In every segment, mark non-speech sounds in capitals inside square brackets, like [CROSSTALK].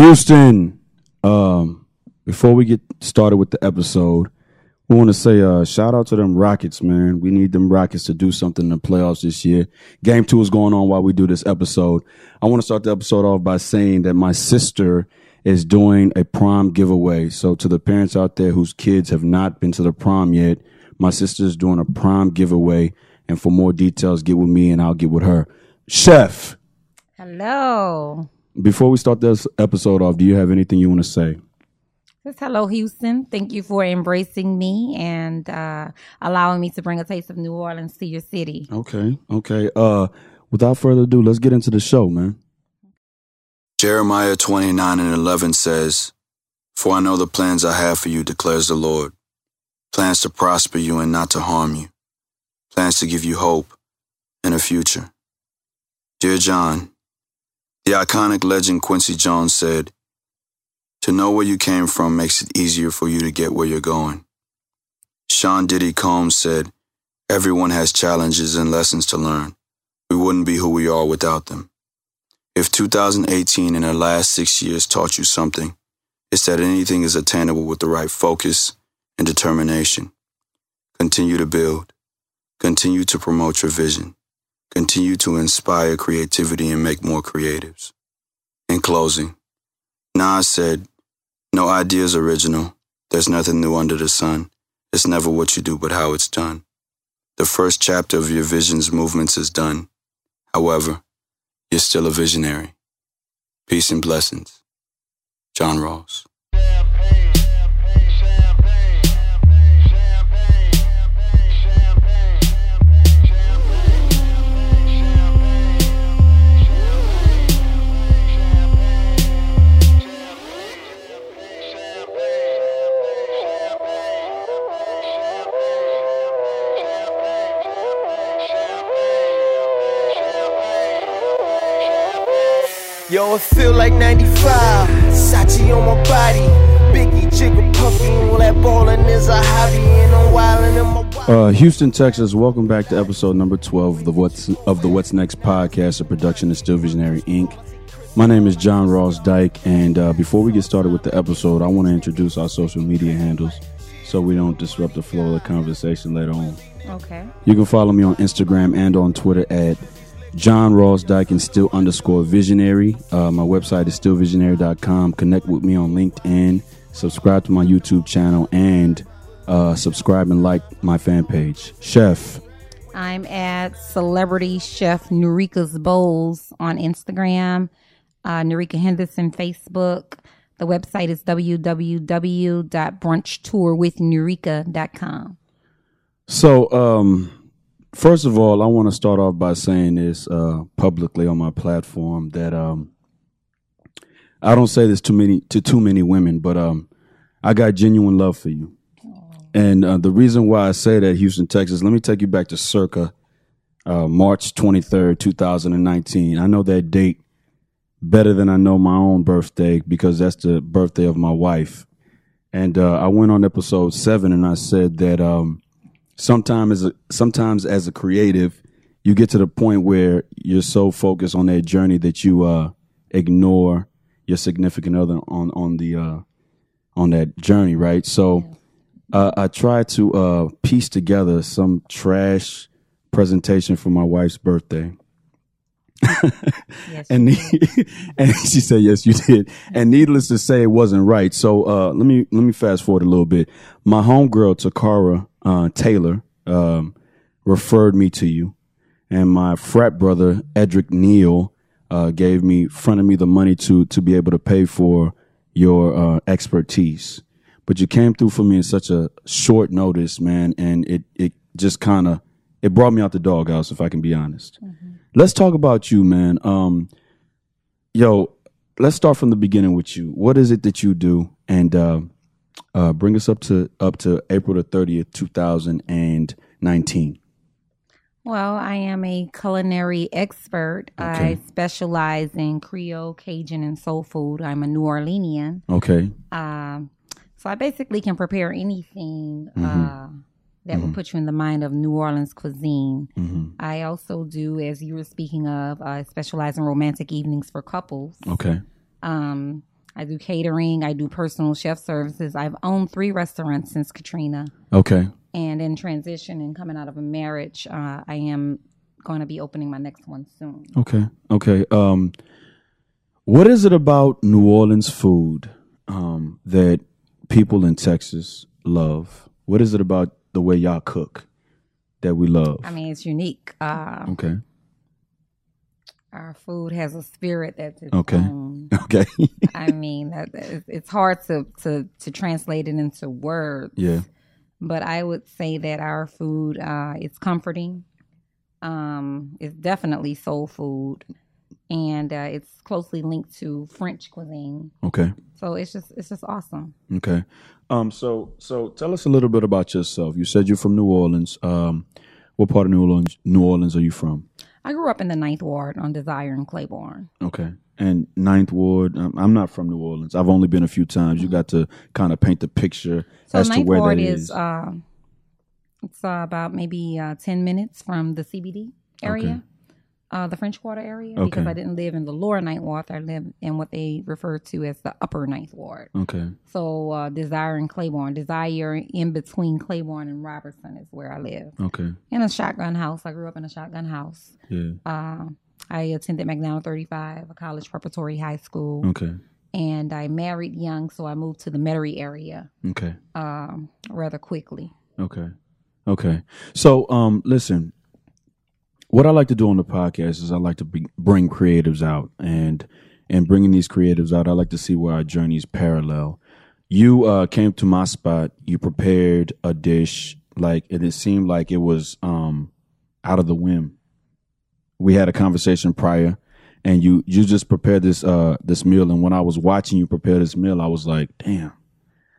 Houston, um, before we get started with the episode, we want to say uh, shout out to them Rockets, man. We need them Rockets to do something in the playoffs this year. Game two is going on while we do this episode. I want to start the episode off by saying that my sister is doing a prom giveaway. So to the parents out there whose kids have not been to the prom yet, my sister is doing a prom giveaway. And for more details, get with me and I'll get with her. Chef, Hello. Before we start this episode off, do you have anything you want to say? Just hello, Houston. Thank you for embracing me and uh, allowing me to bring a taste of New Orleans to your city. Okay, okay. Uh, without further ado, let's get into the show, man. Jeremiah 29 and 11 says, For I know the plans I have for you, declares the Lord. Plans to prosper you and not to harm you. Plans to give you hope and a future. Dear John, the iconic legend Quincy Jones said, To know where you came from makes it easier for you to get where you're going. Sean Diddy Combs said, Everyone has challenges and lessons to learn. We wouldn't be who we are without them. If 2018 and the last six years taught you something, it's that anything is attainable with the right focus and determination. Continue to build. Continue to promote your vision. Continue to inspire creativity and make more creatives. In closing, Nas said, No idea is original. There's nothing new under the sun. It's never what you do, but how it's done. The first chapter of your vision's movements is done. However, you're still a visionary. Peace and blessings. John Ross. Yo, it feel like 95. Sachi on my body. Biggie, jigger, puffy. All that ballin' is a hobby. And I'm wildin' in my. Uh, Houston, Texas. Welcome back to episode number twelve of the What's of the What's Next podcast, a production of Still Visionary Inc. My name is John Ross Dyke, and uh, before we get started with the episode, I want to introduce our social media handles so we don't disrupt the flow of the conversation later on. Okay. You can follow me on Instagram and on Twitter at John Ross Dyke and still underscore visionary. Uh, my website is stillvisionary.com. Connect with me on LinkedIn. Subscribe to my YouTube channel and uh, subscribe and like my fan page. Chef. I'm at Celebrity Chef Nurika's Bowls on Instagram, uh, Nurika Henderson Facebook. The website is www.brunchtourwithnurika.com. So, um, first of all, I want to start off by saying this uh, publicly on my platform that um, I don't say this to many to too many women, but um, I got genuine love for you. And uh, the reason why I say that, Houston, Texas, let me take you back to circa uh, March 23rd, 2019. I know that date better than I know my own birthday because that's the birthday of my wife. And uh, I went on episode seven and I said that um, sometimes, as a, sometimes as a creative, you get to the point where you're so focused on that journey that you uh, ignore your significant other on on the uh, on that journey, right? So uh, I tried to uh, piece together some trash presentation for my wife's birthday. Yes. [LAUGHS] and [LAUGHS] and she said yes you did [LAUGHS] and needless to say it wasn't right so uh let me let me fast forward a little bit my homegirl takara uh taylor um referred me to you. And my frat brother edric neal uh gave me fronted me the money to to be able to pay for your uh expertise. But you came through for me in such a short notice man and it it just kind of it brought me out the doghouse if i can be honest. Let's talk about you, man. Um, yo, let's start from the beginning with you. What is it that you do, and uh, bring us up to up to April the thirtieth, two thousand and nineteen. Well, I am a culinary expert. Okay. I specialize in Creole, Cajun, and soul food. I'm a New Orleanian. Okay, Um, so I basically can prepare anything Mm-hmm. uh, that would put you in the mind of New Orleans cuisine. Mm-hmm. I also do, as you were speaking of, I specialize in romantic evenings for couples. okay, Um, I do catering. I do personal chef services. I've owned three restaurants since Katrina, Okay. and in transition and coming out of a marriage, uh, I am going to be opening my next one soon. Okay. Okay. Um, what is it about New Orleans food um, that people in Texas love? What is it about the way y'all cook that we love? I mean, it's unique. Uh, Okay. our food has a spirit that's its Okay. own. [LAUGHS] Okay. I mean, it's hard to, to to translate it into words. yeah. but I would say that our food uh, is comforting. Um, it's definitely soul food, and uh, it's closely linked to French cuisine. Okay. So it's just it's just awesome. Okay. Um. So so tell us a little bit about yourself. You said you're from New Orleans. Um. What part of New Orleans? New Orleans are you from? I grew up in the Ninth Ward on Desire and Claiborne. Okay. And Ninth Ward. Um, I'm not from New Orleans. I've only been a few times. You got to kind of paint the picture So as to where Ward that is is. uh, it's uh, about maybe uh, ten minutes from the CBD area. Uh, the French Quarter area, okay. because I didn't live in the lower Ninth Ward. I lived in what they refer to as the upper Ninth Ward. okay. So uh, Desire and Claiborne, Desire in between Claiborne and Robertson is where I live. Okay. In a shotgun house. I grew up in a shotgun house. Yeah. Uh, I attended McDonogh 35, a college preparatory high school, Okay. and I married young, so I moved to the Metairie area Okay. um, rather quickly. Okay. Okay. So, um, listen, what I like to do on the podcast is I like to be, bring creatives out and, and bringing these creatives out, I like to see where our journeys parallel. You, uh, came to my spot, you prepared a dish, like, and it seemed like it was, um, out of the whim. We had a conversation prior and you, you just prepared this, uh, this meal. And when I was watching you prepare this meal, I was like, damn,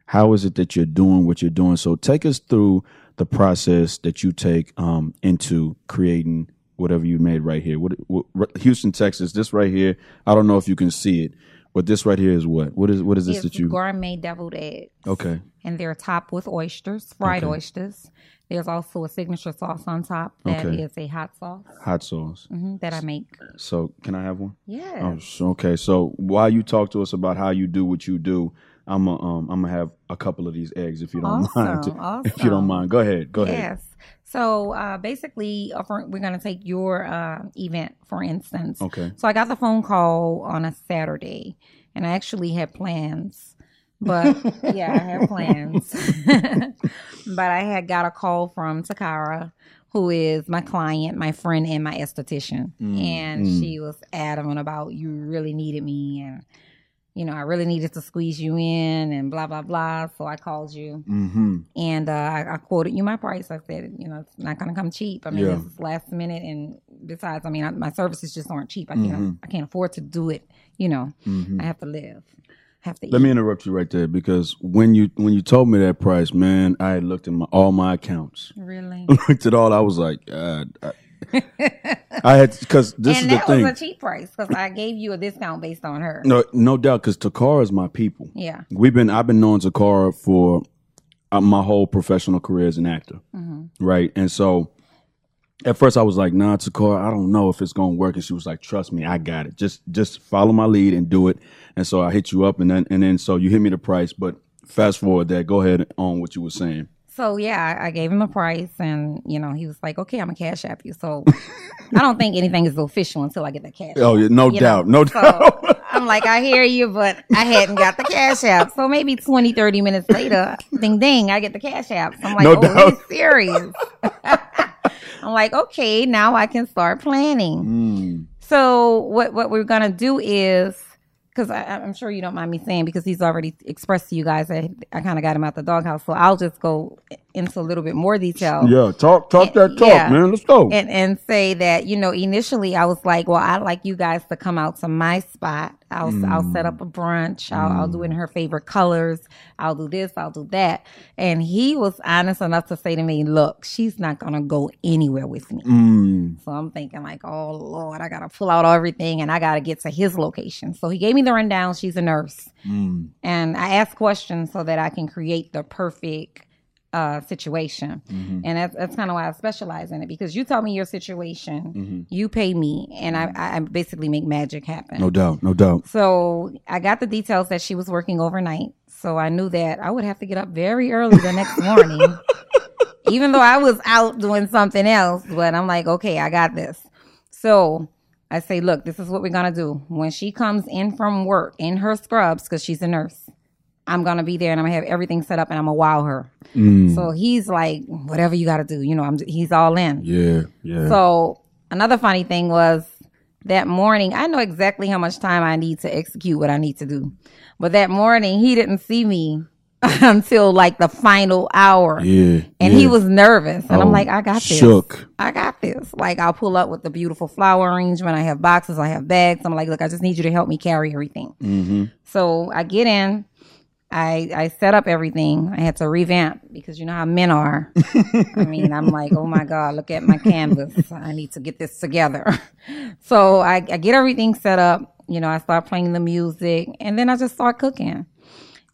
how is it that you're doing what you're doing? So take us through the process that you take um, into creating whatever you made right here. What, what Houston, Texas. This right here. I don't know if you can see it, but this right here is what? What is what is this It's that you? gourmet deviled eggs. Okay. And they're topped with oysters, fried Okay. oysters. There's also a signature sauce on top that is Okay. a hot sauce Hot sauce. mhm, that I make. So can I have one? Yeah. Oh, okay. So while you talk to us about how you do what you do, I'm a, um I'm gonna have a couple of these eggs if you don't [LAUGHS] mind. Awesome, If you don't mind, go ahead. Go ahead. Yes. So uh, basically, uh, we're to take your uh, event, for instance. Okay. So I got the phone call on a Saturday, and I actually had plans. But [LAUGHS] yeah, I had plans. [LAUGHS] but I had got a call from Takara, who is my client, my friend, and my esthetician. Mm, and mm. she was adamant about you really needed me and you know, I really needed to squeeze you in and blah blah blah. So I called you Mm-hmm. and uh, I, I quoted you my price. I said, you know, it's not going to come cheap. I mean, Yeah. is last minute, and besides, I mean, I, my services just aren't cheap. I can't, Mhm. I can't afford to do it. You know, Mm-hmm. I have to live, I have to Let eat. me interrupt you right there because when you when you told me that price, man, I looked at my, all my accounts. really, [LAUGHS] looked at all. I was like, I, I had because this and is the that thing. was a cheap price because I gave you a discount based on her. no, no doubt, because Takara is my people. Yeah, We've been I've been knowing Takara for uh, my whole professional career as an actor, hmm right? And so. At first, I was like, "Nah, Takara, I don't know if it's gonna work." And she was like, "Trust me, I got it. Just, just follow my lead and do it." And so I hit you up, and then, and then, so you hit me the price. But fast forward that, go ahead on what you were saying. So yeah, I, I gave him the price, and you know, he was like, "Okay, I'm gonna cash app you." So [LAUGHS] I don't think anything is official until I get the cash. Oh, yeah, no doubt, know? no So, doubt. [LAUGHS] I'm like, I hear you, but I hadn't got the cash app. So maybe 20, 30 minutes later, ding ding, I get the cash app. So I'm like, No oh, doubt. he's serious. [LAUGHS] I'm like, okay, now I can start planning. Mm, So what what we're gonna do is because I'm sure you don't mind me saying because he's already expressed to you guys that I kind of got him out the doghouse. So I'll just go into a little bit more detail yeah, talk, talk that talk, Yeah. man. Let's go. and and say that you know initially I was like, well, I'd like you guys to come out to my spot. I'll I'll set up a brunch. I'll, I'll do it in her favorite colors. I'll do this. I'll do that. And he was honest enough to say to me, look, she's not gonna go anywhere with me. Mm, So I'm thinking like, oh Lord, I gotta pull out everything and I gotta get to his location. So he gave me the rundown. She's a nurse. mm, And I ask questions so that I can create the perfect uh, situation, Mm-hmm. and that's that's kind of why I specialize in it because you tell me your situation, you pay me, and I, I basically make magic happen. Mm-hmm. No doubt, no doubt. So I got the details that she was working overnight. So I knew that I would have to get up very early the next [LAUGHS] morning, even though I was out doing something else. But I'm like, okay, I got this. So I say, look, this is what we're going to do. When she comes in from work in her scrubs, because she's a nurse, I'm to be there and I'm to have everything set up and I'm to wow her. So he's like, whatever you got to do, you know, I'm, he's all in. Yeah, yeah. So another funny thing was that morning, I know exactly how much time I need to execute what I need to do. But that morning, he didn't see me [LAUGHS] until like the final hour. yeah. And yeah. he was nervous. And Oh, I'm like, I got this. shook. I got this. Like, I'll pull up with the beautiful flower arrangement. I have boxes, I have bags. I'm like, look, I just need you to help me carry everything. Mm-hmm. So I get in. I, I set up everything. I had to revamp because you know how men are. [LAUGHS] I mean, I'm like, oh my God, look at my canvas. I need to get this together. [LAUGHS] So I, I get everything set up. You know, I start playing the music and then I just start cooking.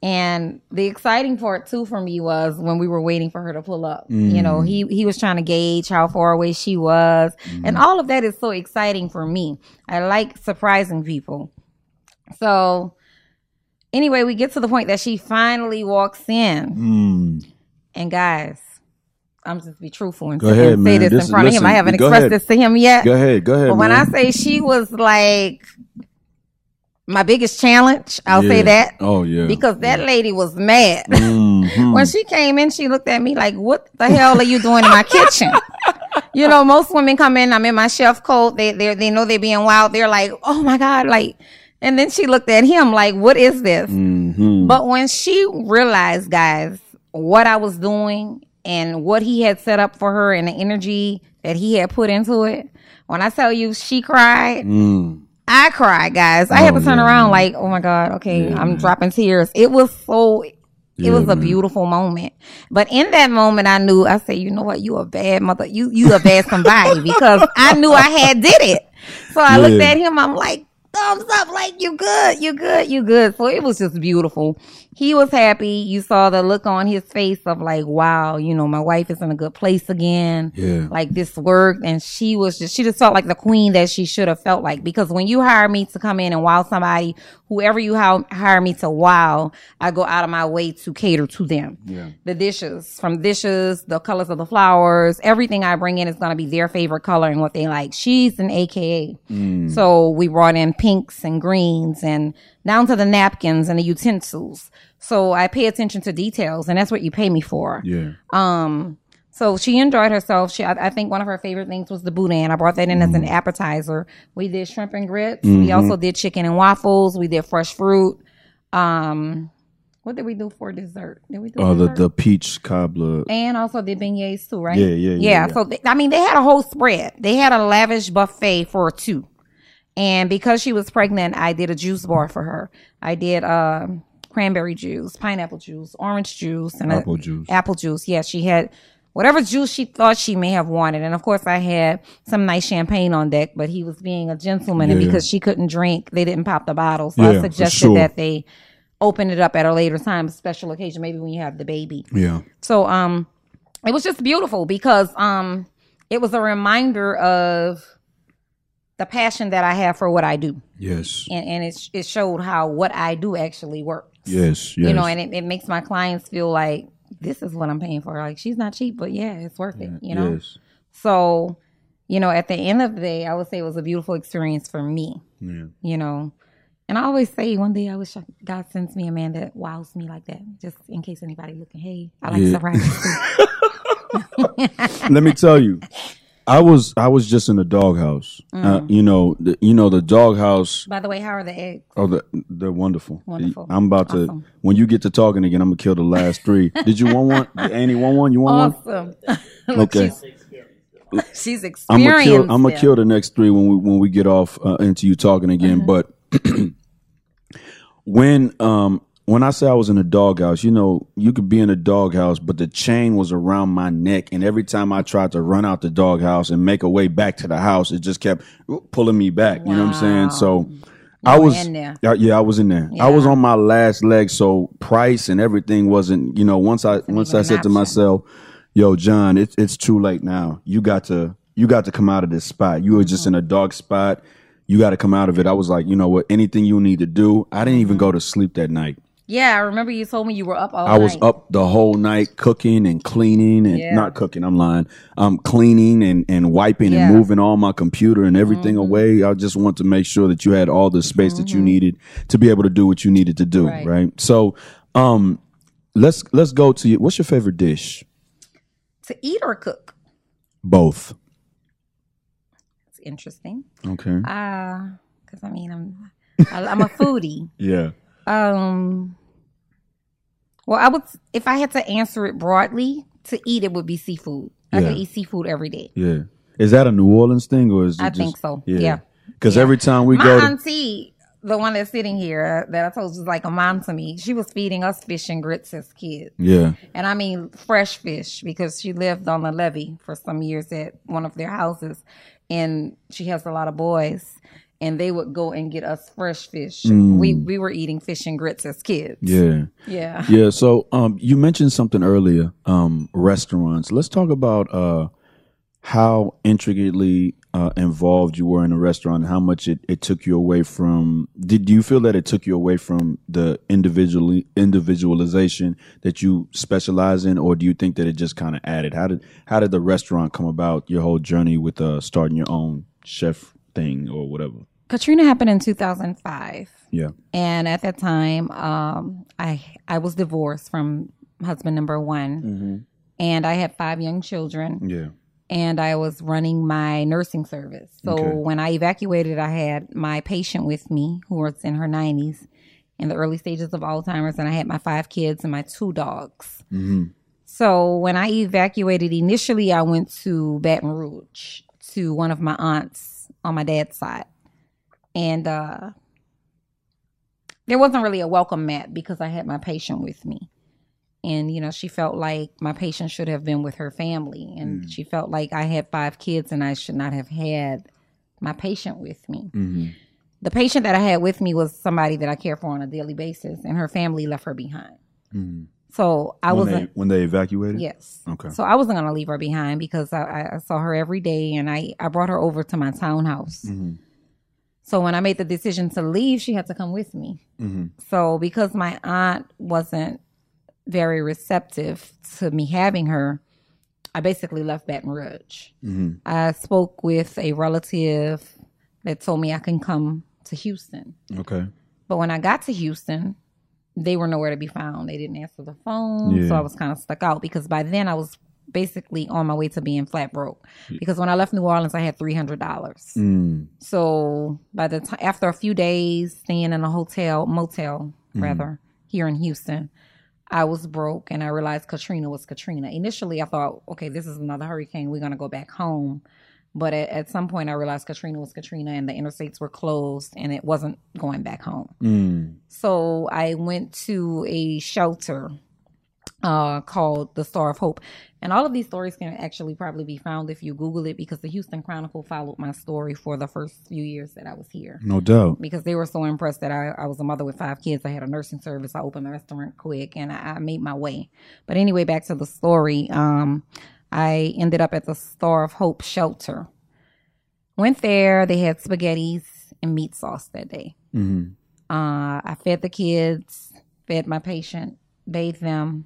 And the exciting part too for me was when we were waiting for her to pull up. You know, he he was trying to gauge how far away she was. And mm-hmm. all of that is so exciting for me. I like surprising people. So anyway, we get to the point that she finally walks in. Mm. And guys, I'm just be truthful and, ahead, and say man. this, This- in front of him. I haven't expressed ahead. this to him yet. Go ahead, go ahead. But when I say she was like my biggest challenge, I'll say that. Oh yeah. Because that lady was mad. Mhm. when she came in, she looked at me like, What the hell are you doing in my kitchen? you know, most women come in, I'm in my chef coat, they they they know they're being wild. They're like, Oh my God, like and then she looked at him like, What is this? Mhm. But when she realized, guys, what I was doing and what he had set up for her and the energy that he had put into it, when I tell you she cried, Mm. I cried, guys. I had Oh, to turn yeah, around man. like, oh my God, okay, Yeah, I'm man. dropping tears. It was so, it Yeah, was a beautiful moment. But in that moment, I knew, I said, you know what, you a bad mother, you, you a bad somebody because I knew I had did it. So I looked at him, I'm like, thumbs up, like you good, you good, you good. So it was just beautiful. He was happy. You saw the look on his face of like, wow, you know, my wife is in a good place again. Yeah. like this worked and she was just she just felt like the queen that she should have felt like. Because when you hire me to come in and wow somebody whoever you hire, hire me to wow i go out of my way to cater to them. Yeah. the dishes from dishes the colors of the flowers everything i bring in is going to be their favorite color and what they like. She's an aka mm. so we brought in pinks and greens and down to the napkins and the utensils so i pay attention to details and that's what you pay me for Yeah. um, so she enjoyed herself. She, I, I think one of her favorite things was the boudin. I brought that in as an appetizer. We did shrimp and grits. We also did chicken and waffles. We did fresh fruit. Um, what did we do for dessert? Did we do Oh, the dessert? the peach cobbler. and also did beignets too, right? Yeah, yeah, yeah, yeah. So they, I mean, they had a whole spread. They had a lavish buffet for two. And because she was pregnant, I did a juice bar for her. I did uh, cranberry juice, pineapple juice, orange juice, and a- Apple juice. Apple juice. Yeah, she had whatever juice she thought she may have wanted. And of course, I had some nice champagne on deck, but he was being a gentleman. And because she couldn't drink, they didn't pop the bottle. So Yeah, I suggested sure. that they open it up at a later time, a special occasion, maybe when you have the baby. Yeah. So um it was just beautiful because um it was a reminder of the passion that I have for what I do. Yes. And and it it showed how what I do actually works. Yes. Yes. You know, and it, it makes my clients feel like this is what I'm paying for. Like she's not cheap, but yeah, it's worth it, you know? Yes. So, you know, at the end of the day, I would say it was a beautiful experience for me, Yeah. you know. And I always say one day I wish God sends me a man that wows me like that, just in case anybody looking, hey, I like Yeah. surprises. [LAUGHS] Let me tell you, I was I was just in the doghouse. Uh, Mm. you know, the, you know the doghouse. By the way, how are the eggs? Oh, the, they're wonderful. Wonderful. I'm about to. When you get to talking again, I'm gonna kill the last three. [LAUGHS] Did you want one? Annie want one? You want Awesome. [LAUGHS] one? Okay. She's, she's I'm experienced. gonna kill. I'm gonna kill the next three when we when we get off uh, into you talking again. But [CLEARS THROAT] when um when I say I was in a doghouse, you know, you could be in a doghouse, but the chain was around my neck, and every time I tried to run out the doghouse and make a way back to the house, it just kept pulling me back. You know what I'm saying? So I was in there. Yeah, yeah, I was in there. I was on my last leg, so price and everything wasn't. You know, once I once I said to myself, "Yo, John, it's it's too late now. You got to you got to come out of this spot. You were just Mm-hmm. in a dark spot. You got to come out of it." I was like, you know what? Anything you need to do. I didn't even go to sleep that night. Yeah, I remember you told me you were up all night. I was up the whole night cooking and cleaning and Yeah. not cooking. I'm lying. Um, cleaning and, and wiping Yeah. and moving all my computer and everything Mm-hmm. away. I just want to make sure that you had all the space that you needed to be able to do what you needed to do. Right. Right. So, um, let's let's go to you. What's your favorite dish? to eat or cook. Both. It's interesting. Okay. Uh, because I mean, I'm I'm a foodie. [LAUGHS] Yeah. Um, well, I would if I had to answer it broadly, to eat it would be seafood. I Yeah. could eat seafood every day. Yeah. Is that a New Orleans thing or is it I just, think so. Yeah. Because every time we My go to auntie, the one that's sitting here that I told you is like a mom to me. She was feeding us fish and grits as kids. yeah. And I mean fresh fish because she lived on the levee for some years at one of their houses. And she has a lot of boys. And they would go and get us fresh fish. We we were eating fish and grits as kids. Yeah. Yeah. Yeah. So, um, you mentioned something earlier, um, restaurants. Let's talk about uh, how intricately uh, involved you were in a restaurant, and how much it, it took you away from. Did you feel that it took you away from the individually individualization that you specialize in, or do you think that it just kind of added? How did how did the restaurant come about? Your whole journey with uh, starting your own chef thing or whatever. Katrina happened in 2005. Yeah. And at that time, um, I I was divorced from husband number one, and I had five young children, Yeah. and I was running my nursing service. So Okay. when I evacuated, I had my patient with me, who was in her 90s, in the early stages of Alzheimer's, and I had my five kids and my two dogs. So when I evacuated, initially I went to Baton Rouge to one of my aunts on my dad's side, and uh, there wasn't really a welcome mat because I had my patient with me. And, you know, she felt like my patient should have been with her family. And mm. she felt like I had five kids and I should not have had my patient with me. Mm-hmm. The patient that I had with me was somebody that I care for on a daily basis, and her family left her behind. Mm-hmm. So I wasn't. when they evacuated. Yes. Okay. So I wasn't gonna leave her behind because I, I- saw her every day, and I I brought her over to my townhouse. Mm-hmm. So when I made the decision to leave, she had to come with me. Mm-hmm. So because my aunt wasn't very receptive to me having her, I basically left Baton Rouge. Mm-hmm. I spoke with a relative that told me I can come to Houston. Okay. But when I got to Houston, they were nowhere to be found. They didn't answer the phone. So I was kind of stuck out because by then I was basically on my way to being flat broke. Because when I left New Orleans, I had $300. Mm. So by the time, after a few days staying in a hotel, motel rather, here in Houston, I was broke and I realized Katrina was Katrina. Initially, I thought, okay, this is another hurricane. We're going to go back home. But at, at some point, I realized Katrina was Katrina and the interstates were closed and it wasn't going back home. Mm. So I went to a shelter uh, called the Star of Hope. And all of these stories can actually probably be found if you Google it because the Houston Chronicle followed my story for the first few years that I was here. No doubt. Because they were so impressed that I, I was a mother with five kids. I had a nursing service. I opened a restaurant quick and I, I made my way. But anyway, back to the story. Um, I ended up at the Star of Hope shelter. Went there. They had spaghettis and meat sauce that day. Mm-hmm. Uh, I fed the kids, fed my patient, bathed them,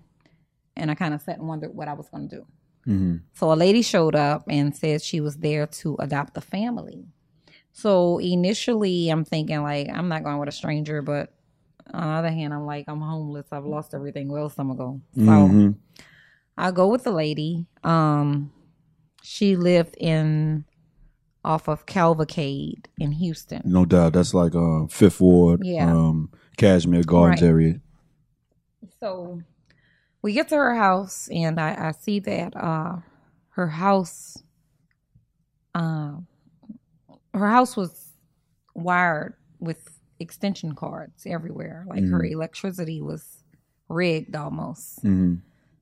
and I kind of sat and wondered what I was going to do. Mm-hmm. So a lady showed up and said she was there to adopt a family. So initially, I'm thinking like I'm not going with a stranger, but on the other hand, I'm like I'm homeless. I've lost everything. Where else am I go? So Mhm. I go with the lady. Um, she lived in off of Cavalcade in Houston. No doubt. That's like uh, Fifth Ward, Yeah. um, Kashmere Gardens Right. area. So we get to her house, and I, I see that uh, her house, uh, her house was wired with extension cords everywhere. Like her electricity was rigged almost. hmm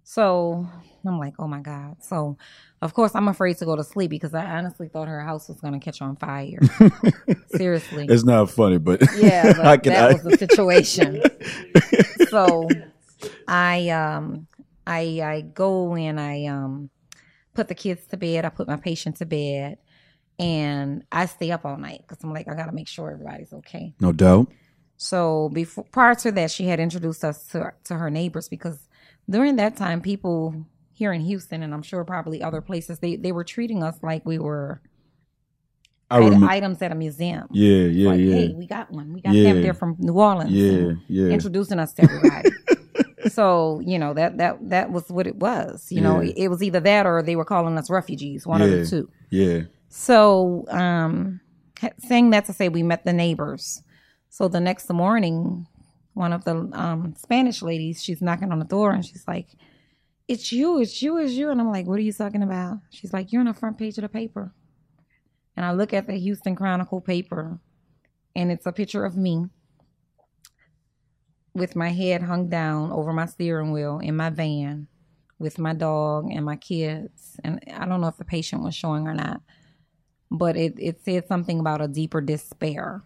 So I'm like, oh my God. So of course I'm afraid to go to sleep because I honestly thought her house was gonna catch on fire. [LAUGHS] Seriously. It's not funny, but [LAUGHS] Yeah, [LAUGHS] but I can. that I, was the situation. so I um I I go and I um put the kids to bed. I put my patient to bed, and I stay up all night because I'm like I gotta make sure everybody's okay. no doubt. So before prior to that, she had introduced us to to her neighbors because during that time, people here in Houston and I'm sure probably other places they they were treating us like we were I remember. items at a museum. Yeah, yeah, like, yeah, hey, we got one. We got Yeah. them. They're from New Orleans. yeah, yeah. Introducing us to everybody. [LAUGHS] so you know that that that was what it was. You know, Yeah. it, was either that or they were calling us refugees. One of the two. Yeah. So, um, saying that to say, we met the neighbors. So the next morning, one of the um, Spanish ladies, she's knocking on the door and she's like, "It's you, it's you, it's you." And I'm like, "What are you talking about?" She's like, "You're on the front page of the paper." And I look at the Houston Chronicle paper, and it's a picture of me with my head hung down over my steering wheel in my van with my dog and my kids. And I don't know if the patient was showing or not but it, it said something about a deeper despair.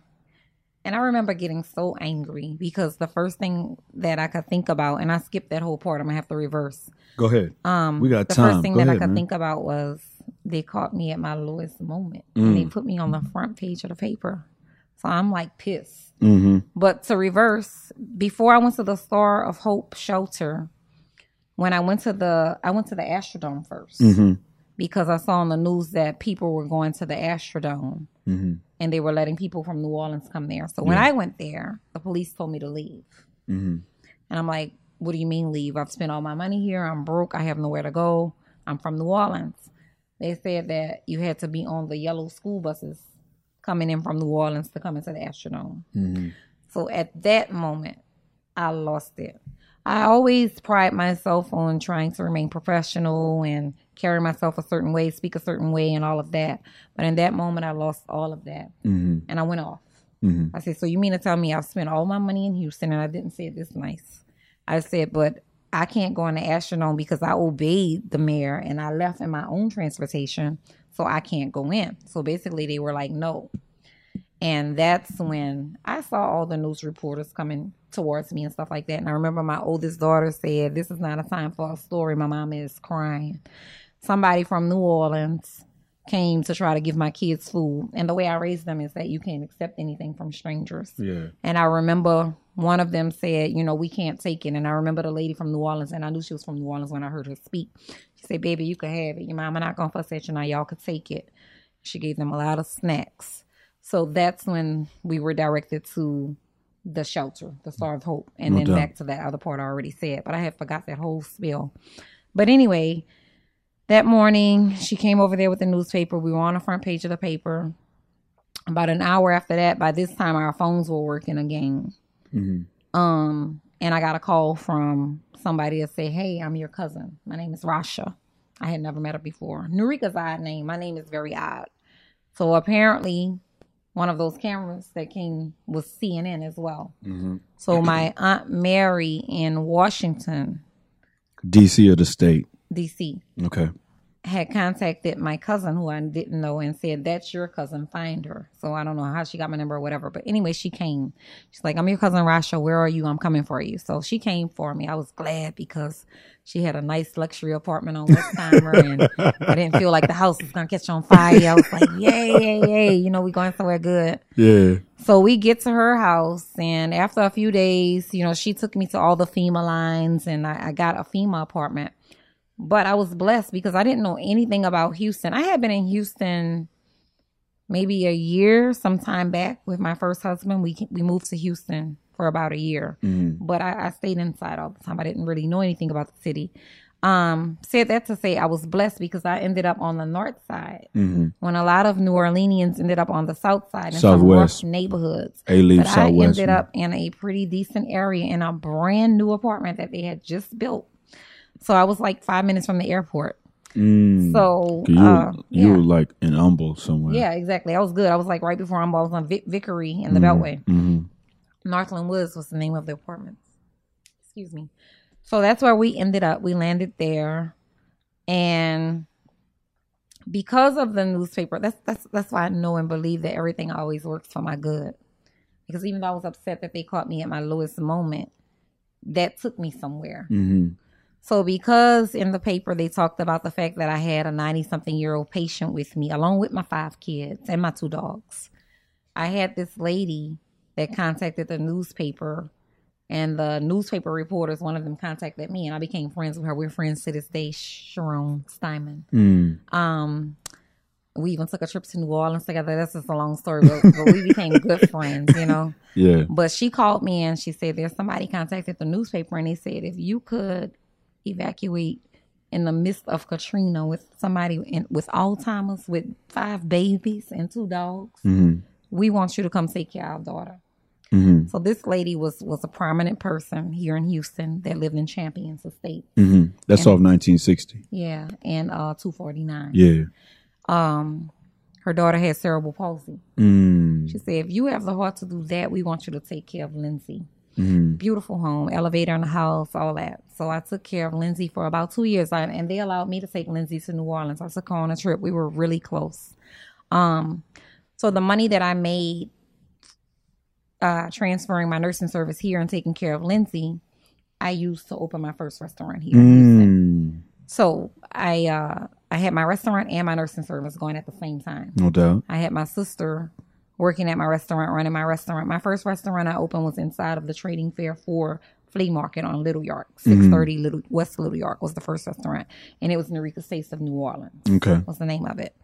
And I remember getting so angry because the first thing that I could think about, and I skipped that whole part, I'm gonna have to reverse. Go ahead. Um, We got the time. first thing Go that I could man. think about was they caught me at my lowest moment, and Mm. they put me on the front page of the paper. So I'm like pissed. Mm-hmm. But to reverse, before I went to the Star of Hope shelter, when I went to the I went to the Astrodome 1st Mm-hmm. because I saw on the news that people were going to the Astrodome Mm-hmm. And they were letting people from New Orleans come there. So when I went there, the police told me to leave. Mm-hmm. And I'm like, what do you mean leave? I've spent all my money here. I'm broke. I have nowhere to go. I'm from New Orleans. They said that you had to be on the yellow school buses coming in from New Orleans to come into the Astrodome. Mm-hmm. So at that moment, I lost it. I always pride myself on trying to remain professional and carry myself a certain way, speak a certain way, and all of that. But in that moment, I lost all of that. Mm-hmm. And I went off. Mm-hmm. I said, So you mean to tell me I've spent all my money in Houston and I didn't say it this nice? I said, But I can't go on the Astrodome because I obeyed the mayor and I left in my own transportation, so I can't go in. So basically, they were like, No. And that's when I saw all the news reporters coming towards me and stuff like that. And I remember my oldest daughter said, This is not a time for a story. My mom is crying. Somebody from New Orleans came to try to give my kids food. And the way I raised them is that you can't accept anything from strangers. Yeah. And I remember one of them said, you know, we can't take it. And I remember the lady from New Orleans, and I knew she was from New Orleans when I heard her speak. She said, baby, you can have it. Your mama not going to fuss at you now. Y'all could take it. She gave them a lot of snacks. So that's when we were directed to the shelter, the Star of Hope. And No then doubt. back to that other part I already said. But I had forgot that whole spiel. But anyway, that morning she came over there with the newspaper. We were on the front page of the paper. About an hour after that, by this time our phones were working again. Mm-hmm. Um, and I got a call from somebody to say, "Hey, I'm your cousin. My name is Rasha. I had never met her before. Nurika's odd name. My name is very odd. So apparently, one of those cameras that came was CNN as well. Mm-hmm. So my aunt Mary in Washington, DC or the state. D.C., Okay. Had contacted my cousin who I didn't know and said, That's your cousin, find her. So I don't know how she got my number or whatever. But anyway, she came. She's like, I'm your cousin Rasha. Where are you? I'm coming for you. So she came for me. I was glad because she had a nice luxury apartment on Westheimer and I didn't feel like the house was gonna catch on fire. I was like, Yay, yay, yay. You know, we going somewhere good. Yeah. So we get to her house, and after a few days, you know, she took me to all the FEMA lines, and I, I got a FEMA apartment. But I was blessed because I didn't know anything about Houston. I had been in Houston maybe a year, some time back with my first husband. We we moved to Houston for about a year, Mm-hmm. but I, I stayed inside all the time. I didn't really know anything about the city. Um, said that to say I was blessed because I ended up on the north side Mm-hmm. when a lot of New Orleanians ended up on the south side in some Southwest. rough neighborhoods. A leave But I Southwest. ended up in a pretty decent area in a brand new apartment that they had just built. So I was like five minutes from the airport. Mm. So you, uh, you yeah. were like in Humble somewhere. yeah, exactly. I was good. I was like right before I'm I was on Vic- Vickery in the Beltway. Mm-hmm. Northland Woods was the name of the apartments. Excuse me. So that's where we ended up. We landed there, and because of the newspaper, that's that's that's why I know and believe that everything always works for my good. Because even though I was upset that they caught me at my lowest moment, that took me somewhere. Mm-hmm. So because in the paper they talked about the fact that I had a 90 something year old patient with me along with my five kids and my two dogs. I had this lady that contacted the newspaper and the newspaper reporters, one of them contacted me and I became friends with her. We're friends to this day, Sharon Steinman. Mm. Um, we even took a trip to New Orleans together. That's just a long story, but, but we became good [LAUGHS] friends, you know. Yeah. But she called me and she said there's somebody contacted the newspaper and they said if you could evacuate in the midst of Katrina with somebody in, with Alzheimer's with five babies and two dogs, Mm-hmm. we want you to come take care of our daughter. Mm-hmm. So this lady was was a prominent person here in Houston that lived in Champions Estate. Mm-hmm. That's off 1960. Yeah, and uh 249. Yeah. Um her daughter had cerebral palsy. Mm. She said, if you have the heart to do that, we want you to take care of Lindsay. Mm-hmm. Beautiful home, elevator in the house, all that. So I took care of Lindsay for about two years, and they allowed me to take Lindsay to New Orleans. I took her on a trip. We were really close. Um, so the money that I made uh, transferring my nursing service here and taking care of Lindsay, I used to open my first restaurant here. Mm. So I uh, I had my restaurant and my nursing service going at the same time. No doubt. I had my sister working at my restaurant, running my restaurant. My first restaurant I opened was inside of the Trading Fair for Flea Market on Little York. 630 Little West Little York was the first restaurant. And it was Nurika's Taste of New Orleans Okay. was the name of it.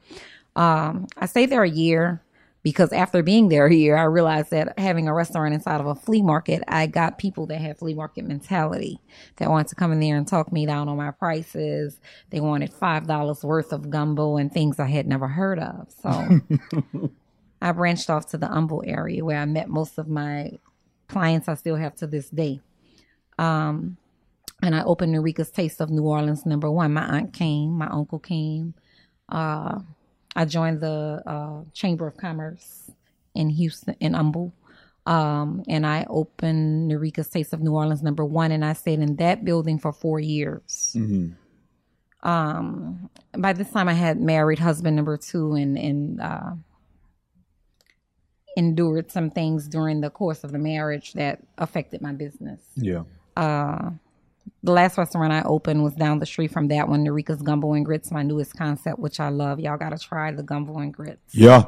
Um, I stayed there a year because after being there a year, I realized that having a restaurant inside of a flea market, I got people that had flea market mentality that wanted to come in there and talk me down on my prices. They wanted five dollars worth of gumbo and things I had never heard of. So [LAUGHS] I branched off to the Humble area where I met most of my clients I still have to this day. Um, and I opened Nurika's Taste of New Orleans number one. My aunt came, my uncle came. Uh, I joined the uh, Chamber of Commerce in Houston, in Humble. Um, and I opened Nurika's Taste of New Orleans number one, and I stayed in that building for four years. Um, by this time, I had married husband number two, and and uh, endured some things during the course of the marriage that affected my business. Yeah. Uh, the last restaurant I opened was down the street from that one, Nurika's Gumbo and Grits, my newest concept, which I love. Y'all gotta try the gumbo and grits. Yeah.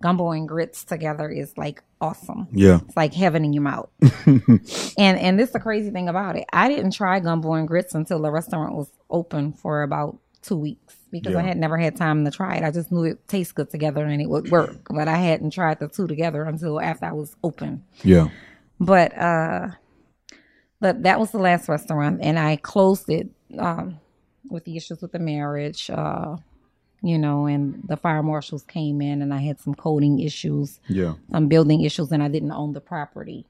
Gumbo and grits together is like awesome. Yeah. It's like heaven in your mouth. [LAUGHS] and and this is the crazy thing about it. I didn't try gumbo and grits until the restaurant was open for about two weeks because I had never had time to try it. I just knew it tastes good together and it would work, but I hadn't tried the two together until after I was open. Yeah. But uh but that was the last restaurant and I closed it um with the issues with the marriage, uh, you know, and the fire marshals came in and I had some coding issues, Yeah. some building issues and I didn't own the property.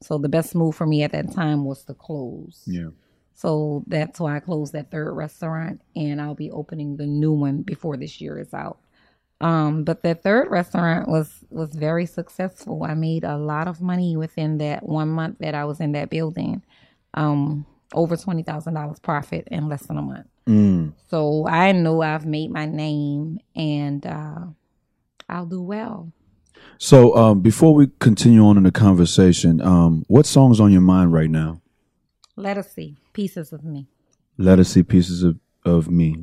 So the best move for me at that time was to close. Yeah. So that's why I closed that third restaurant and I'll be opening the new one before this year is out. Um, but that third restaurant was was very successful. I made a lot of money within that one month that I was in that building. Um, over twenty thousand dollars profit in less than a month. Mm. So I know I've made my name and uh, I'll do well. So um, before we continue on in the conversation, um, what song's on your mind right now? Let us see pieces of me. Let us see pieces of, of me.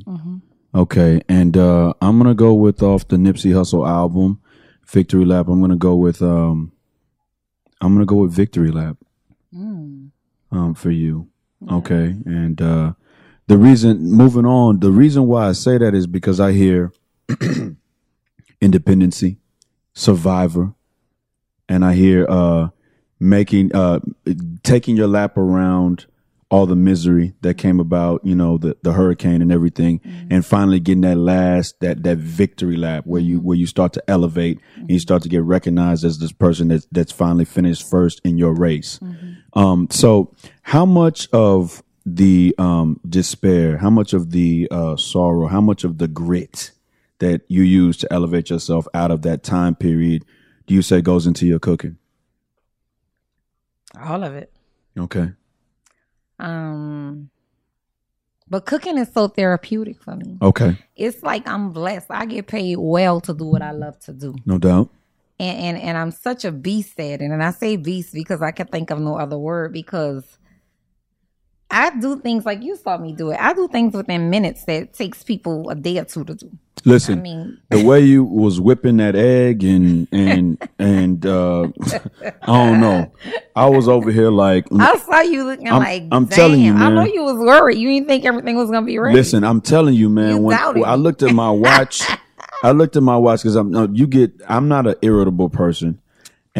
Okay, and uh, I'm gonna go with off the Nipsey Hussle album, Victory Lap. I'm gonna go with um, I'm gonna go with Victory Lap. Um, for you, okay, and uh, the reason moving on, the reason why I say that is because I hear [CLEARS THROAT] independency, survivor, and I hear uh, making uh, taking your lap around all the misery that came about, you know, the, the hurricane and everything, and finally getting that last that that victory lap where you where you start to elevate and you start to get recognized as this person that's that's finally finished first in your race. Um, so how much of the um, despair, how much of the uh, sorrow, how much of the grit that you use to elevate yourself out of that time period do you say goes into your cooking? All of it. Okay. Um, but cooking is so therapeutic for me. Okay, It's like I'm blessed. I get paid well to do what I love to do. no doubt. and and, and I'm such a beast at it. And I say beast because I can think of no other word because I do things like you saw me do it. I do things within minutes that takes people a day or two to do. Listen, I mean, the way you was whipping that egg and and [LAUGHS] and uh [LAUGHS] I don't know. I was over here like I saw you looking I'm- like I'm telling you, man. I know you was worried. You didn't think everything was gonna be ready. Listen, I'm telling you, man. You when, when I looked at my [LAUGHS] watch, I looked at my watch because I'm no, you get. I'm not an irritable person,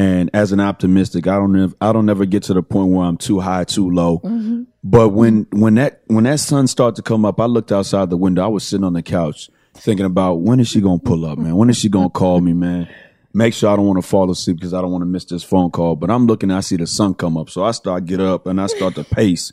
and as an optimistic, I don't. ev- I don't ever get to the point where I'm too high, too low. Mm-hmm. But when when that when that sun started to come up, I looked outside the window. I was sitting on the couch thinking about when is she gonna pull up, man? When is she gonna call me, man? Make sure I don't want to fall asleep because I don't want to miss this phone call. But I'm looking, I see the sun come up, so I start get up and I start to pace.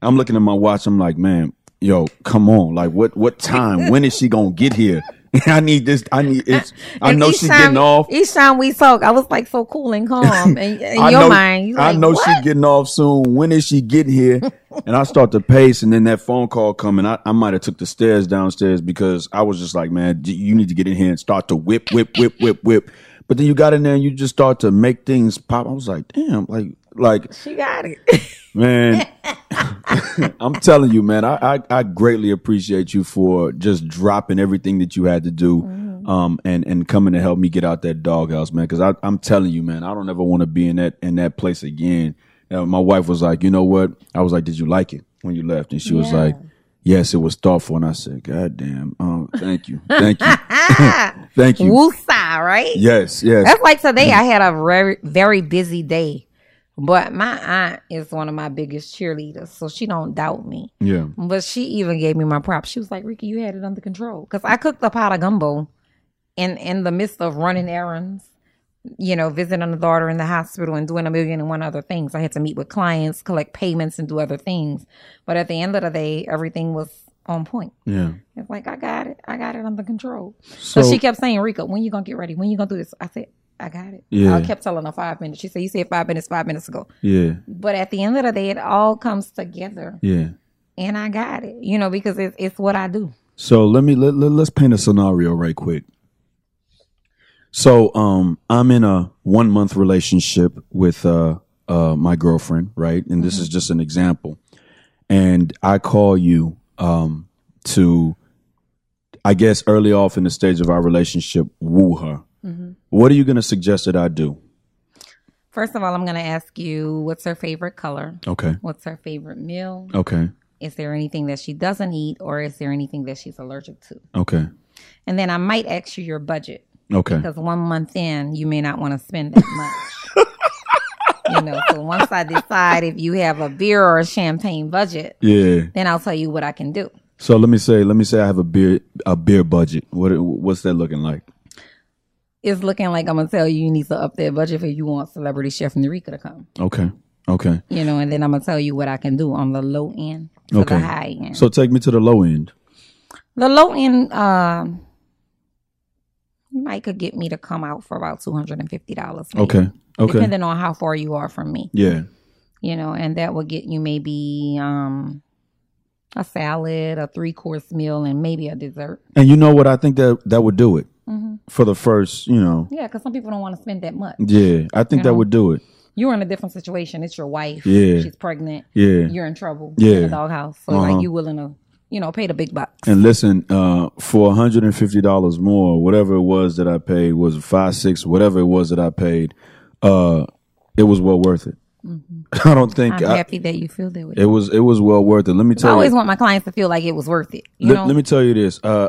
I'm looking at my watch. I'm like, man, yo, come on. Like, what, what time? when is she gonna get here? [LAUGHS] I need this. I need. It's. [LAUGHS] I And know she's time- getting off. Each time we talk, I was like so cool and calm. And [LAUGHS] in your know, mind, you I like, know what? she's getting off soon. When is she getting here? and I start to pace, and then that phone call coming. I, I might have took the stairs downstairs because I was just like, man, you need to get in here and start to whip, whip, whip, whip, whip. But then you got in there and you just start to make things pop. I was like, damn, like, like she got it. [LAUGHS] Man, [LAUGHS] I'm telling you, man, I, I I greatly appreciate you for just dropping everything that you had to do, um, and and coming to help me get out that doghouse, man. Because I'm telling you, man, I don't ever want to be in that in that place again. Uh, my wife was like, you know what? I was like, did you like it when you left? And she was like, yes, it was thoughtful. And I said, God damn, um, thank you, thank you, [LAUGHS] thank you. Woosah, right? Yes, yes. That's like today. I had a very very busy day, but my aunt is one of my biggest cheerleaders, so she don't doubt me. Yeah. But she even gave me my props. She was like, "Ricky, you had it under control," because I cooked a pot of gumbo in in the midst of running errands, you know, visiting a daughter in the hospital and doing a million and one other things. I had to meet with clients, collect payments, and do other things. But at the end of the day, everything was on point. Yeah. It's like I got it. I got it under control. So So she kept saying, Rika, when you gonna get ready? When you gonna do this? I said, I got it. Yeah. I kept telling her five minutes. She said, You said five minutes, five minutes ago. yeah, But at the end of the day, it all comes together. yeah. And I got it. You know, because it's it's what I do. So let me let, let us paint a scenario right quick. So um I'm in a one month relationship with uh uh my girlfriend, right? And this is just an example. And I call you um to I guess early off in the stage of our relationship woo her. Mm-hmm. What are you gonna suggest that I do? First of all, I'm gonna ask you what's her favorite color? Okay. What's her favorite meal? Okay. Is there anything that she doesn't eat or is there anything that she's allergic to? Okay. And then I might ask you your budget. Okay. because one month in, you may not want to spend that much. [LAUGHS] you know, so once I decide if you have a beer or a champagne budget, Yeah. then I'll tell you what I can do. So let me say let me say I have a beer a beer budget. What what's that looking like? It's looking like I'm gonna tell you you need to up that budget if you want Celebrity Chef Nurika to come. Okay. Okay. You know, and then I'm gonna tell you what I can do on the low end to Okay. the high end. So take me to the low end. the low end, um, you might could get me to come out for about two hundred and fifty dollars. Okay. Okay. Depending on how far you are from me. Yeah. you know, and that would get you maybe um a salad, a three course meal, and maybe a dessert. And you know what? I think that that would do it Mm-hmm. for the first. You know. Yeah, because some people don't want to spend that much. Yeah. I think that know? would do it. You're in a different situation. It's your wife. Yeah. she's pregnant. Yeah. You're in trouble. Yeah. in the doghouse. So Uh-huh. like you willing to, you know, pay the big bucks. And listen, uh, for hundred and fifty dollars more, whatever it was that I paid was five, six, whatever it was that I paid, uh, it was well worth it. [LAUGHS] I don't think Mm-hmm. I'm I, happy that you feel that way. it was. It was well worth it. Let me tell you I always you. want my clients to feel like it was worth it. You let, know, let me tell you this. Uh,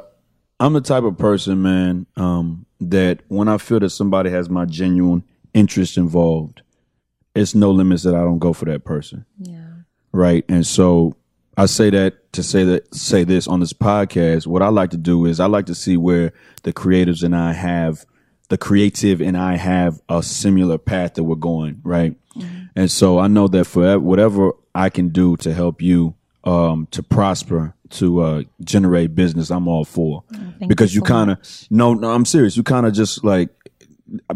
I'm the type of person, man, um, that when I feel that somebody has my genuine interest involved, it's no limits that I don't go for that person. yeah. right? And so I say that to say that say this on this podcast. What I like to do is I like to see where the creatives and I have the creative and I have a similar path that we're going, right? And so I know that for whatever I can do to help you um to prosper to uh generate business, I'm all for. Thank because you so kind of no no I'm serious. You kind of just like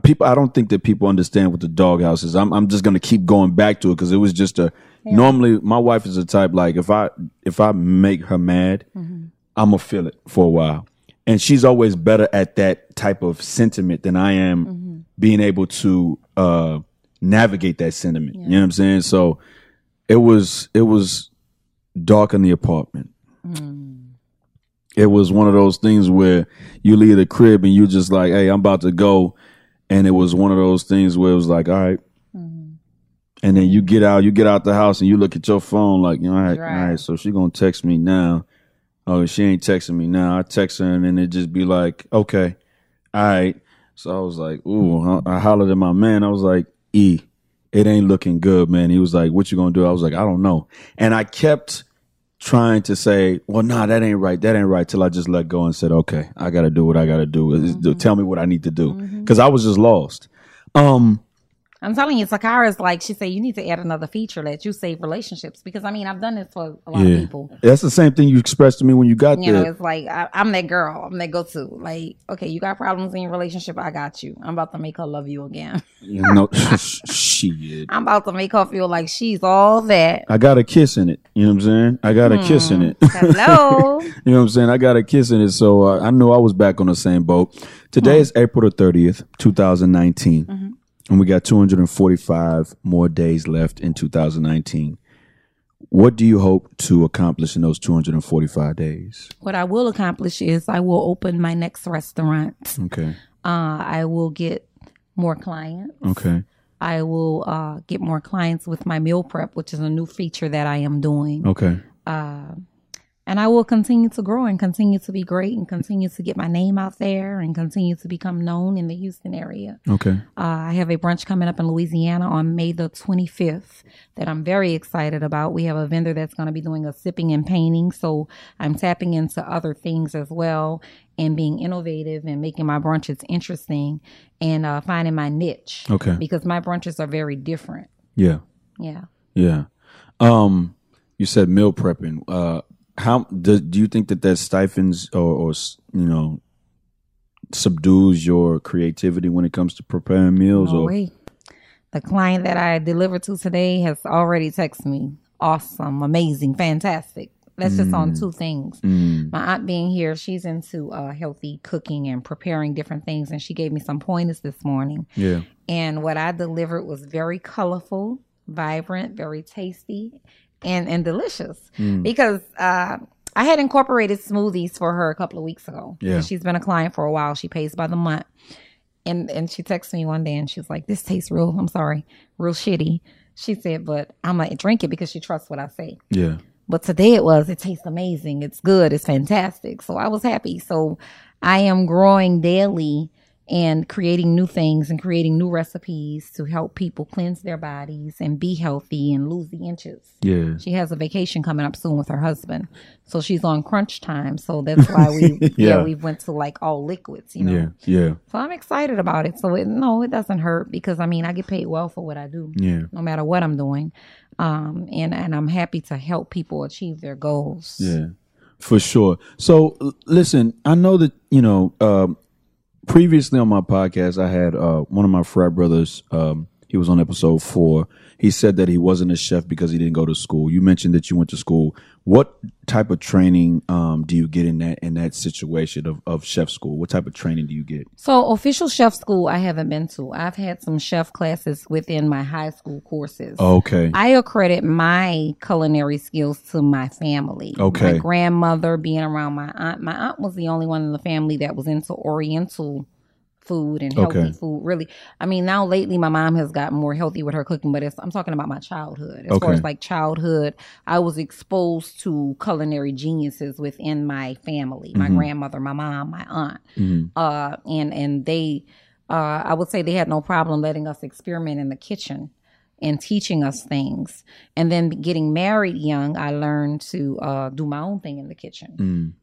people I don't think that people understand what the doghouse is. I'm I'm just going to keep going back to it cuz it was just a Normally, my wife is the type like if I if I make her mad, I'm gonna feel it for a while, and she's always better at that type of sentiment than I am being able to uh, navigate that sentiment. You know what I'm saying? So it was it was dark in the apartment. Hmm. It was one of those things where you leave the crib and you just like, hey, I'm about to go, and it was one of those things where it was like, all right. Mm-hmm. And then you get out, you get out the house, and you look at your phone like, all right, Right. all right. So she gonna text me now. Oh, she ain't texting me now. I text her, and then it just be like, okay, all right. So I was like, ooh, I I hollered at my man. I was like, E, it ain't looking good, man. He was like, what you gonna do? I was like, I don't know. And I kept trying to say, well, nah, that ain't right. That ain't right. Till I just let go and said, okay, I got to do what I got to do. It's- Tell me what I need to do. Cause I was just lost. Um, I'm telling you, Sakara's like she said, you need to add another feature that you save relationships because I mean I've done this for a lot of yeah, people. that's the same thing you expressed to me when you got You know, there. it's like I, I'm that girl. I'm that go-to. Like, okay, you got problems in your relationship. I got you. I'm about to make her love you again. You know, [LAUGHS] [LAUGHS] shit. I'm about to make her feel like she's all that. I got a kiss in it. You know what I'm saying? I got a hmm. kiss in it. Hello. [LAUGHS] You know what I'm saying? I got a kiss in it, so uh, I knew I was back on the same boat. Today hmm. is April the 30th, 2019, mm-hmm. And we got 245 more days left in 2019. What do you hope to accomplish in those 245 days? what I will accomplish is I will open my next restaurant. Okay. Uh, I will get more clients. Okay. I will uh, get more clients with my meal prep, which is a new feature that I am doing. Okay. And I will continue to grow and continue to be great and continue to get my name out there and continue to become known in the Houston area. Okay. Uh, I have a brunch coming up in Louisiana on May the 25th that I'm very excited about. We have a vendor that's going to be doing a sipping and painting. So I'm tapping into other things as well and being innovative and making my brunches interesting and uh, finding my niche. Okay. Because my brunches are very different. Yeah. Yeah. Yeah. Um, you said meal prepping. Uh, how do, do you think that that stifles or, or you know subdues your creativity when it comes to preparing meals? No or way. The client that I delivered to today has already texted me. Awesome, amazing, fantastic. That's just on two things. My aunt being here, she's into uh, healthy cooking and preparing different things, and she gave me some pointers this morning. yeah, And what I delivered was very colorful, vibrant, very tasty, and and delicious. Because uh, I had incorporated smoothies for her a couple of weeks ago. Yeah. she's been a client for a while. She pays by the month, and and she texted me one day and she's like, "This tastes real. I'm sorry, real shitty." She said, "But I'm gonna drink it because she trusts what I say." yeah, But today it was, it tastes amazing. It's good. It's fantastic. So I was happy. So I am growing daily and creating new things and creating new recipes to help people cleanse their bodies and be healthy and lose the inches. yeah. She has a vacation coming up soon with her husband. So she's on crunch time. So that's why we [LAUGHS] yeah. Yeah. we went to like all liquids, you know. Yeah, yeah, So I'm excited about it. So it, no, it doesn't hurt because I mean I get paid well for what I do yeah, no matter what I'm doing. Um, and, and I'm happy to help people achieve their goals. yeah, for sure. So listen, I know that you know. Um, previously on my podcast, I had uh, one of my frat brothers. Um, he was on episode four. He said that he wasn't a chef because he didn't go to school. You mentioned that you went to school. What type of training um, do you get in that in that situation of, of chef school? What type of training do you get? So official chef school I haven't been to. I've had some chef classes within my high school courses. Okay. I accredit my culinary skills to my family. Okay. My grandmother being around my aunt. My aunt was the only one in the family that was into oriental food and healthy Okay. food. Really. I mean, now lately my mom has gotten more healthy with her cooking, but it's, I'm talking about my childhood. As far as like childhood, I was exposed to culinary geniuses within my family. My grandmother, my mom, my aunt. Uh, and, and they, uh, I would say they had no problem letting us experiment in the kitchen and teaching us things. And then getting married young, I learned to uh, do my own thing in the kitchen,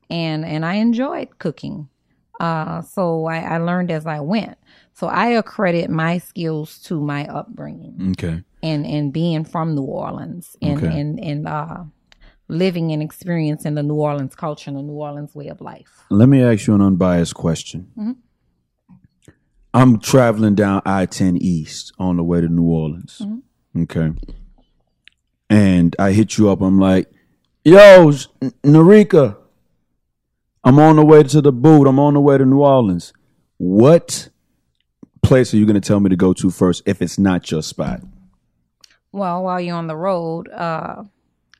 and and I enjoyed cooking. Uh, so I, I learned as I went. So I accredit my skills to my upbringing Okay. and and being from New Orleans and Okay. and and uh, living and experiencing the New Orleans culture and the New Orleans way of life. Let me ask you an unbiased question. I'm traveling down I 10 East on the way to New Orleans. Okay. and I hit you up. I'm like, "Yo, Nurika, I'm on the way to the boot. I'm on the way to New Orleans. What place are you going to tell me to go to first if it's not your spot?" Well, while you're on the road, uh,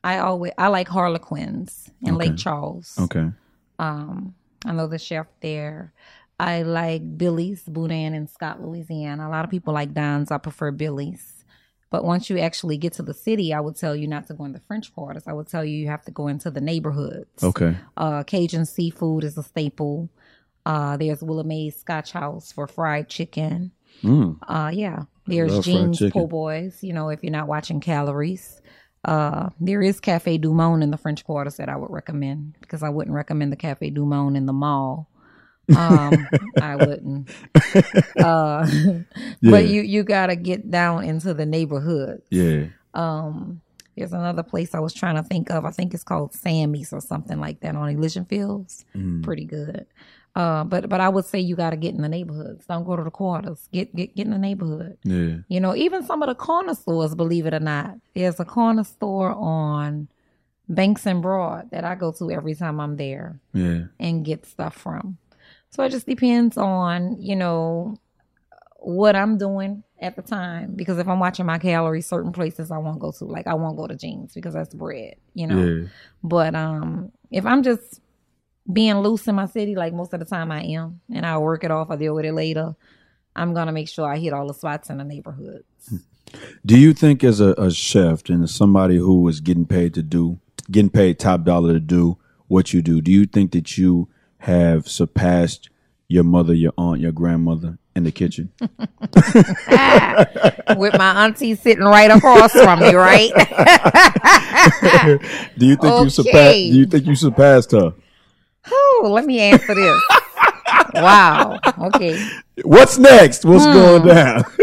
I always I like Harlequins in Lake Charles. Okay. Um, I know the chef there. I like Billy's Boudin in Scott, Louisiana. A lot of people like Don's. I prefer Billy's. But once you actually get to the city, I would tell you not to go in the French quarters. I would tell you you have to go into the neighborhoods. Okay. Uh, Cajun seafood is a staple. Uh, there's Willie Mae's Scotch House for fried chicken. Mm. Uh, yeah. There's Jean's. Po' Boys, you know, if you're not watching calories. Uh, there is Cafe Du Monde in the French Quarters that I would recommend because I wouldn't recommend the Cafe Du Monde in the mall. Um, [LAUGHS] I wouldn't. Uh, [LAUGHS] Yeah. but you you gotta get down into the neighborhood. Yeah. Um, there's another place I was trying to think of. I think it's called Sammy's or something like that on Elysian Fields. Mm. Pretty good. Uh, but but I would say you got to get in the neighborhoods. Don't go to the quarters. Get get get in the neighborhood. Yeah. You know, even some of the corner stores, believe it or not, there's a corner store on Banks and Broad that I go to every time I'm there Yeah. and get stuff from. So it just depends on, you know, what I'm doing at the time. Because if I'm watching my calories, certain places I won't go to. Like I won't go to jeans because that's bread, you know. Yeah. But um if I'm just being loose in my city, like most of the time I am, and I'll work it off, I'll deal with it later. I'm gonna make sure I hit all the spots in the neighborhoods. Do you think, as a, a chef and as somebody who is getting paid to do, getting paid top dollar to do what you do, do you think that you have surpassed your mother, your aunt, your grandmother in the kitchen? [LAUGHS] Ah, with my auntie sitting right across from me, right? [LAUGHS] do you think you surpassed? Do you think you surpassed her? oh, let me answer this. wow. Okay. What's next? What's hmm. going down? [LAUGHS]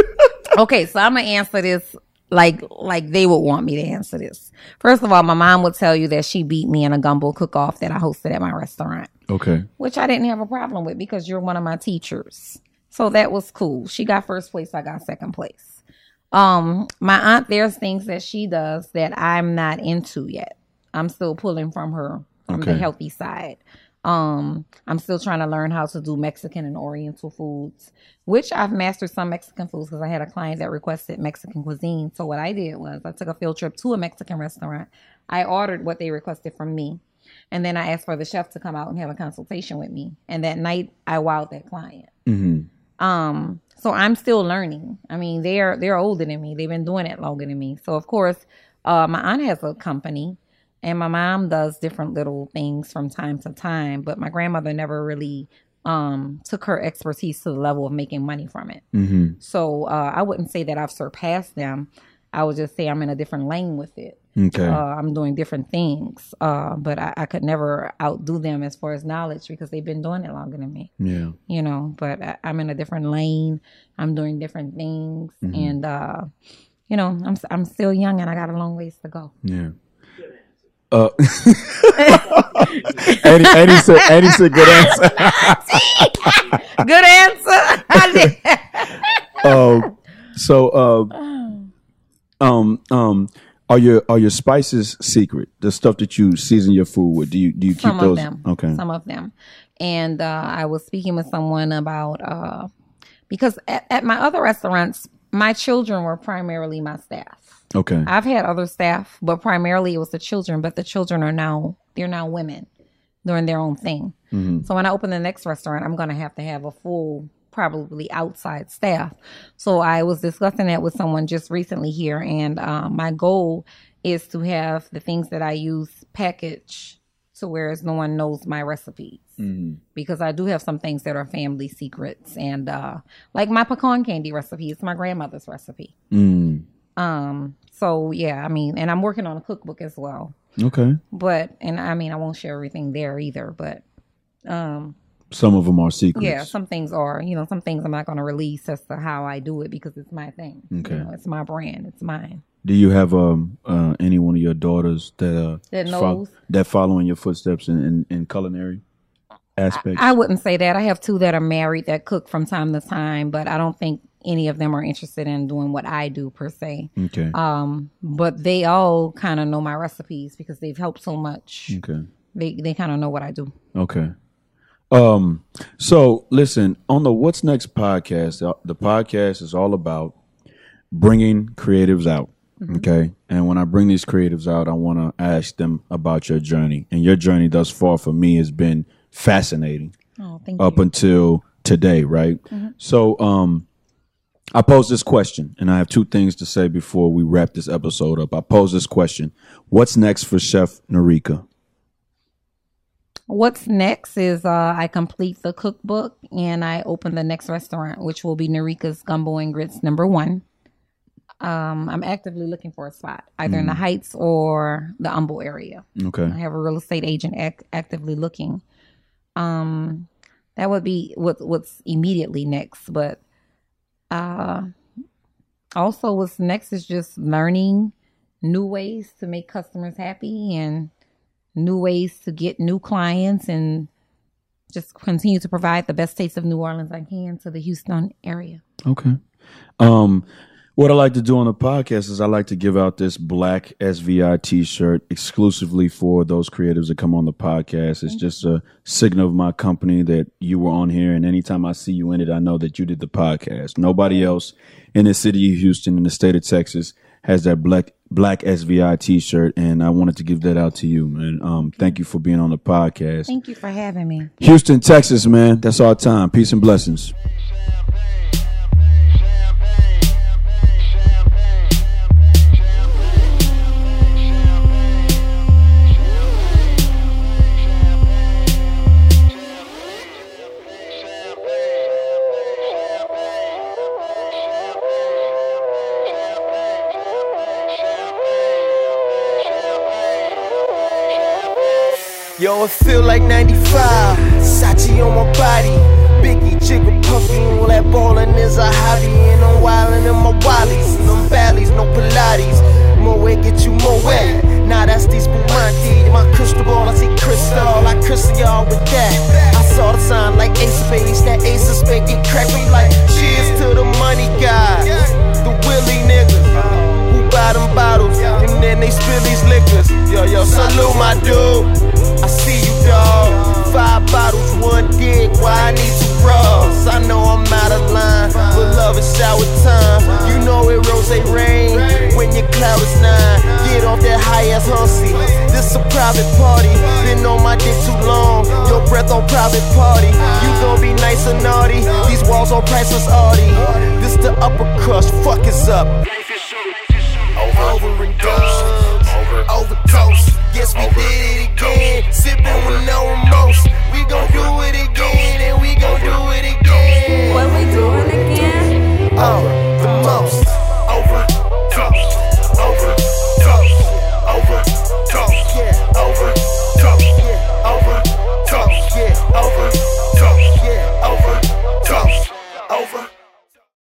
Okay, so I'm gonna answer this like like they would want me to answer this. First of all, my mom would tell you that she beat me in a gumbo cook off that I hosted at my restaurant, okay. which I didn't have a problem with because you're one of my teachers. So that was cool. She got first place, I got second place. Um, my aunt, there's things that she does that I'm not into yet. I'm still pulling from her from the healthy side. Um, I'm still trying to learn how to do Mexican and Oriental foods, which I've mastered some Mexican foods because I had a client that requested Mexican cuisine. So what I did was I took a field trip to a Mexican restaurant. I ordered what they requested from me. And then I asked for the chef to come out and have a consultation with me. And that night I wowed that client. Mm-hmm. Um, so I'm still learning. I mean, they're they're older than me. They've been doing it longer than me. So of course, uh, my aunt has a company, and my mom does different little things from time to time. But my grandmother never really um took her expertise to the level of making money from it. Mm-hmm. So uh, I wouldn't say that I've surpassed them. I would just say I'm in a different lane with it. Okay. Uh, I'm doing different things, uh, but I, I could never outdo them as far as knowledge because they've been doing it longer than me yeah. you know but I, i'm in a different lane i'm doing different things and uh you know i'm i'm still young and i got a long ways to go Yeah. Uh, [LAUGHS] Eddie, Eddie said, Eddie said, good answer. [LAUGHS] good answer did. [LAUGHS] Um, so, uh, um, um, are your are your spices secret? The stuff that you season your food with? Do you do you keep some those? of them Okay. some of them and uh i was speaking with someone about uh because at, at my other restaurants my children were primarily my staff Okay. I've had other staff, but primarily it was the children. But the children are now they're now women doing their own thing. So when I open the next restaurant, I'm going to have to have a full, probably outside staff. So I was discussing that with someone just recently here, and um, my goal is to have the things that I use packaged to whereas no one knows my recipes because I do have some things that are family secrets and uh like my pecan candy recipe it's my grandmother's recipe Mm. um, so yeah, I mean, and I'm working on a cookbook as well. Okay. But and I mean, I won't share everything there either. But um, Some of them are secrets. yeah, some things are, you know, some things I'm not going to release as to how I do it because it's my thing. Okay. you know, it's my brand, it's mine. Do you have um uh, any one of your daughters that uh That fo- knows? that follow in your footsteps in, in, in culinary aspects? I wouldn't say that. I have two that are married that cook from time to time, but I don't think any of them are interested in doing what I do per se. Okay. Um, but they all kind of know my recipes because they've helped so much. okay. They they kind of know what I do. Okay. Um. So listen on the What's Next podcast. uh, The podcast is all about bringing creatives out. Okay. And when I bring these creatives out, I want to ask them about your journey. And your journey thus far for me has been fascinating Oh, thank up you. until today, right? So, um, I pose this question, and I have two things to say before we wrap this episode up. I pose this question: What's next for Chef Nurika? What's next is uh, I complete the cookbook and I open the next restaurant, which will be Nurika's Gumbo and Grits number one. Um, I'm actively looking for a spot, either in the Heights or the Humble area. Okay. I have a real estate agent act- actively looking. Um, that would be what what's immediately next, but uh, also what's next is just learning new ways to make customers happy and new ways to get new clients and just continue to provide the best taste of New Orleans I can to the Houston area. Okay. Um, what I like to do on the podcast is I like to give out this black SVI T-shirt exclusively for those creatives that come on the podcast. It's just a signal of my company that you were on here, and anytime I see you in it, I know that you did the podcast. Nobody else in the city of Houston, in the state of Texas, has that black black SVI T-shirt, and I wanted to give that out to you. And um, thank you for being on the podcast. Thank you for having me. Houston, Texas, man. That's our time. Peace and blessings. Yo, it feel like 95. Sachi on my body. Biggie, jigger, puffy. All that ballin' is a hobby. And I'm wildin' in my wallies. Them valleys, no Pilates. More weight get you more wet. Nah, that's these Spumante. My crystal ball, I see crystal. I crystal y'all with that. I saw the sign like ace of spades. That ace of spades get cracked. I'm like, cheers to the money guys. The Willie niggas who buy them bottles and then they spill these liquors. Yo, yo, salute my dude. Dog. Five bottles, one dick. Why I need two bras? I know I'm out of line, but love is shower time. You know it rose rain when your cloud is nine. Get off that high ass hussy. This a private party. Been on my dick too long. Your breath on private party. You gon' be nice or naughty. These walls on priceless Audi. This the upper crust. Fuck is up. Over and done. Overdose. Yes, we did it again. Sipping with no remorse. We gon' do it again, and we gon' do it again. What we doing again? Oh,